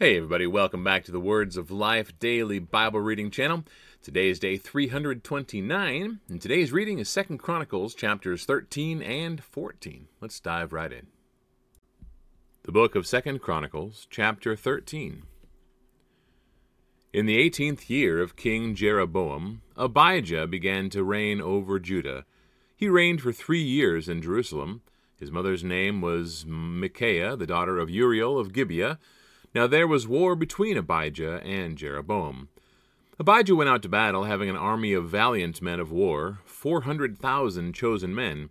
Hey, everybody, welcome back to the Words of Life Daily Bible Reading Channel. Today is day 329, and today's reading is Second Chronicles chapters 13 and 14. Let's dive right in. The book of Second Chronicles, chapter 13. In the eighteenth year of King Jeroboam, Abijah began to reign over Judah. He reigned for three years in Jerusalem. His mother's name was Micaiah, the daughter of Uriel of Gibeah. Now there was war between Abijah and Jeroboam. Abijah went out to battle, having an army of valiant men of war, four hundred thousand chosen men.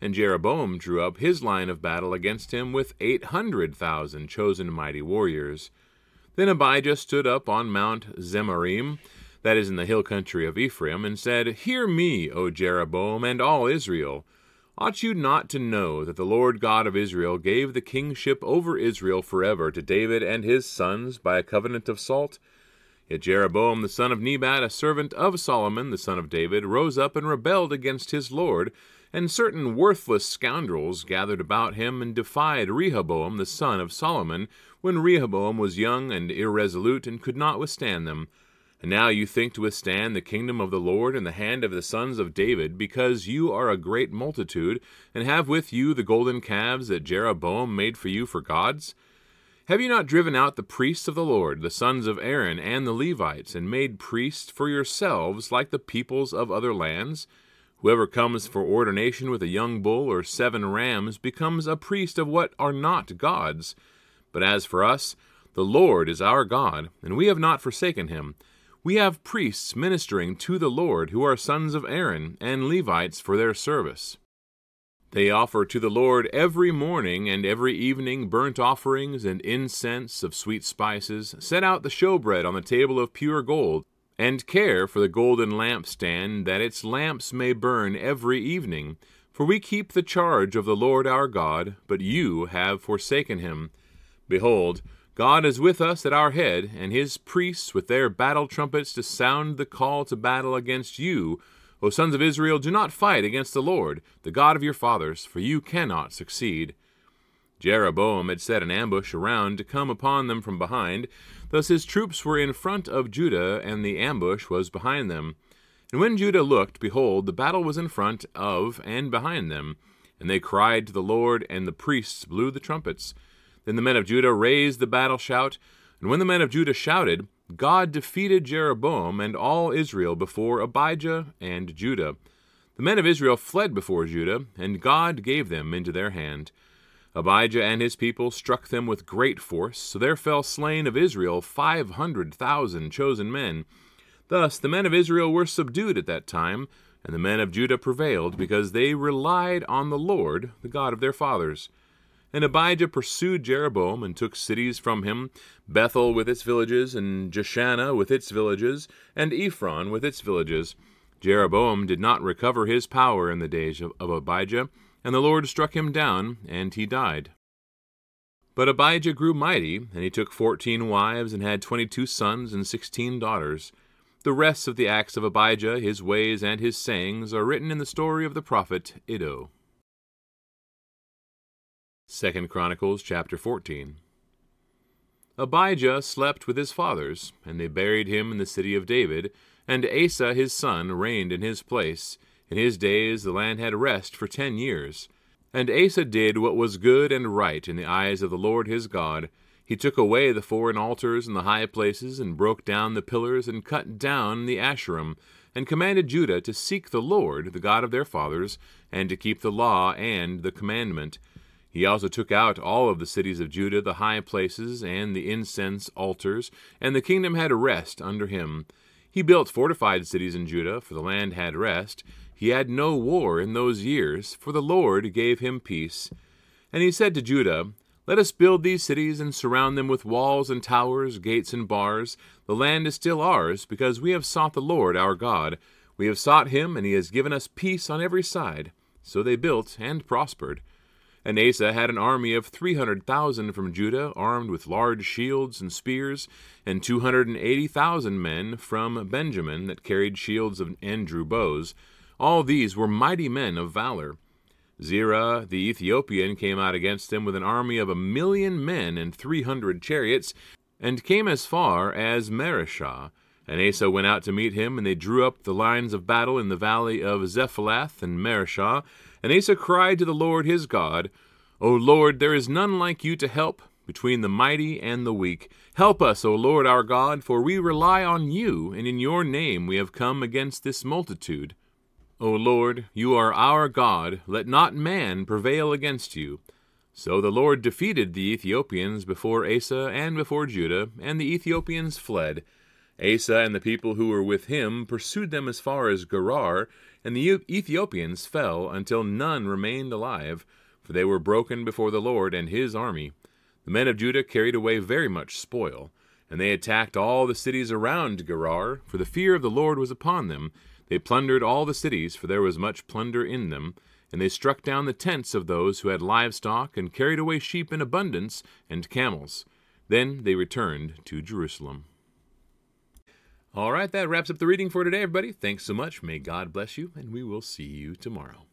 And Jeroboam drew up his line of battle against him with eight hundred thousand chosen mighty warriors. Then Abijah stood up on Mount Zemaraim, that is in the hill country of Ephraim, and said, Hear me, O Jeroboam, and all Israel. Ought you not to know that the Lord God of Israel gave the kingship over Israel forever to David and his sons by a covenant of salt? Yet Jeroboam the son of Nebat, a servant of Solomon the son of David, rose up and rebelled against his Lord, and certain worthless scoundrels gathered about him and defied Rehoboam the son of Solomon, when Rehoboam was young and irresolute and could not withstand them. And now you think to withstand the kingdom of the Lord in the hand of the sons of David, because you are a great multitude, and have with you the golden calves that Jeroboam made for you for gods? Have you not driven out the priests of the Lord, the sons of Aaron, and the Levites, and made priests for yourselves like the peoples of other lands? Whoever comes for ordination with a young bull or seven rams becomes a priest of what are not gods. But as for us, the Lord is our God, and we have not forsaken him. We have priests ministering to the Lord who are sons of Aaron, and Levites for their service. They offer to the Lord every morning and every evening burnt offerings and incense of sweet spices, set out the showbread on the table of pure gold, and care for the golden lampstand that its lamps may burn every evening. For we keep the charge of the Lord our God, but you have forsaken him. Behold, God is with us at our head, and his priests with their battle trumpets to sound the call to battle against you. O sons of Israel, do not fight against the Lord, the God of your fathers, for you cannot succeed. Jeroboam had set an ambush around to come upon them from behind. Thus his troops were in front of Judah, and the ambush was behind them. And when Judah looked, behold, the battle was in front of and behind them. And they cried to the Lord, and the priests blew the trumpets. Then the men of Judah raised the battle shout, and when the men of Judah shouted, God defeated Jeroboam and all Israel before Abijah and Judah. The men of Israel fled before Judah, and God gave them into their hand. Abijah and his people struck them with great force, so there fell slain of Israel five hundred thousand chosen men. Thus the men of Israel were subdued at that time, and the men of Judah prevailed, because they relied on the Lord, the God of their fathers. And Abijah pursued Jeroboam and took cities from him Bethel with its villages, and Jeshanah with its villages, and Ephron with its villages. Jeroboam did not recover his power in the days of, Abijah, and the Lord struck him down, and he died. But Abijah grew mighty, and he took fourteen wives, and had twenty two sons and sixteen daughters. The rest of the acts of Abijah, his ways, and his sayings are written in the story of the prophet Iddo. Second Chronicles chapter 14. Abijah slept with his fathers, and they buried him in the city of David, and Asa his son reigned in his place. In his days the land had rest for ten years. And Asa did what was good and right in the eyes of the Lord his God. He took away the foreign altars and the high places, and broke down the pillars, and cut down the Asherim, and commanded Judah to seek the Lord, the God of their fathers, and to keep the law and the commandment. He also took out all of the cities of Judah, the high places, and the incense altars, and the kingdom had rest under him. He built fortified cities in Judah, for the land had rest. He had no war in those years, for the Lord gave him peace. And he said to Judah, Let us build these cities and surround them with walls and towers, gates and bars. The land is still ours, because we have sought the Lord our God. We have sought him, and he has given us peace on every side. So they built and prospered. And Asa had an army of three hundred thousand from Judah, armed with large shields and spears, and two hundred and eighty thousand men from Benjamin that carried shields and drew bows. All these were mighty men of valor. Zerah the Ethiopian came out against them with an army of a million men and three hundred chariots. and came as far as Mareshah. And Asa went out to meet him, and they drew up the lines of battle in the valley of Zephathah and Mareshah. And Asa cried to the Lord his God, O Lord, there is none like you to help between the mighty and the weak. Help us, O Lord our God, for we rely on you, and in your name we have come against this multitude. O Lord, you are our God, let not man prevail against you. So the Lord defeated the Ethiopians before Asa and before Judah, and the Ethiopians fled. Asa and the people who were with him pursued them as far as Gerar, and the Ethiopians fell until none remained alive, for they were broken before the Lord and his army. The men of Judah carried away very much spoil, and they attacked all the cities around Gerar, for the fear of the Lord was upon them. They plundered all the cities, for there was much plunder in them, and they struck down the tents of those who had livestock, and carried away sheep in abundance, and camels. Then they returned to Jerusalem. All right, that wraps up the reading for today, everybody. Thanks so much. May God bless you, and we will see you tomorrow.